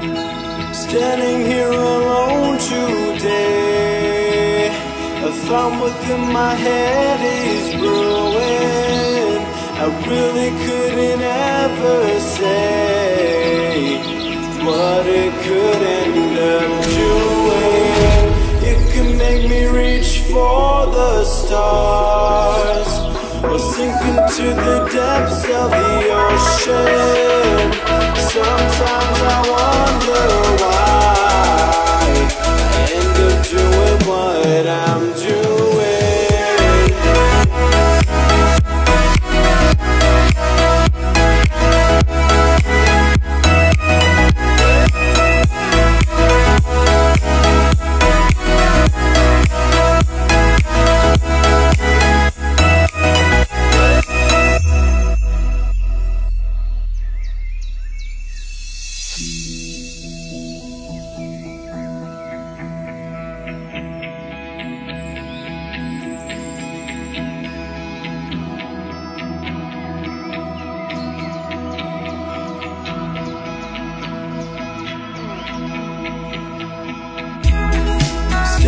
Standing here alone today. A thumb within my head is brewing. I really couldn't ever say what it could end up doing. It could make me reach for the stars sink into the depths of the ocean. Sometimes I wonder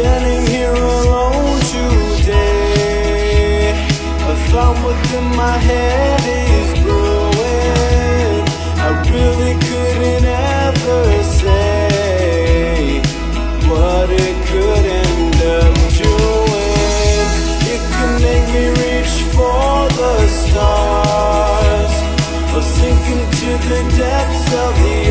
Standing here alone today. A thumb within my head is brewing. I really couldn't ever say what it could end up doing. It could make me reach for the stars or sink into the depths of the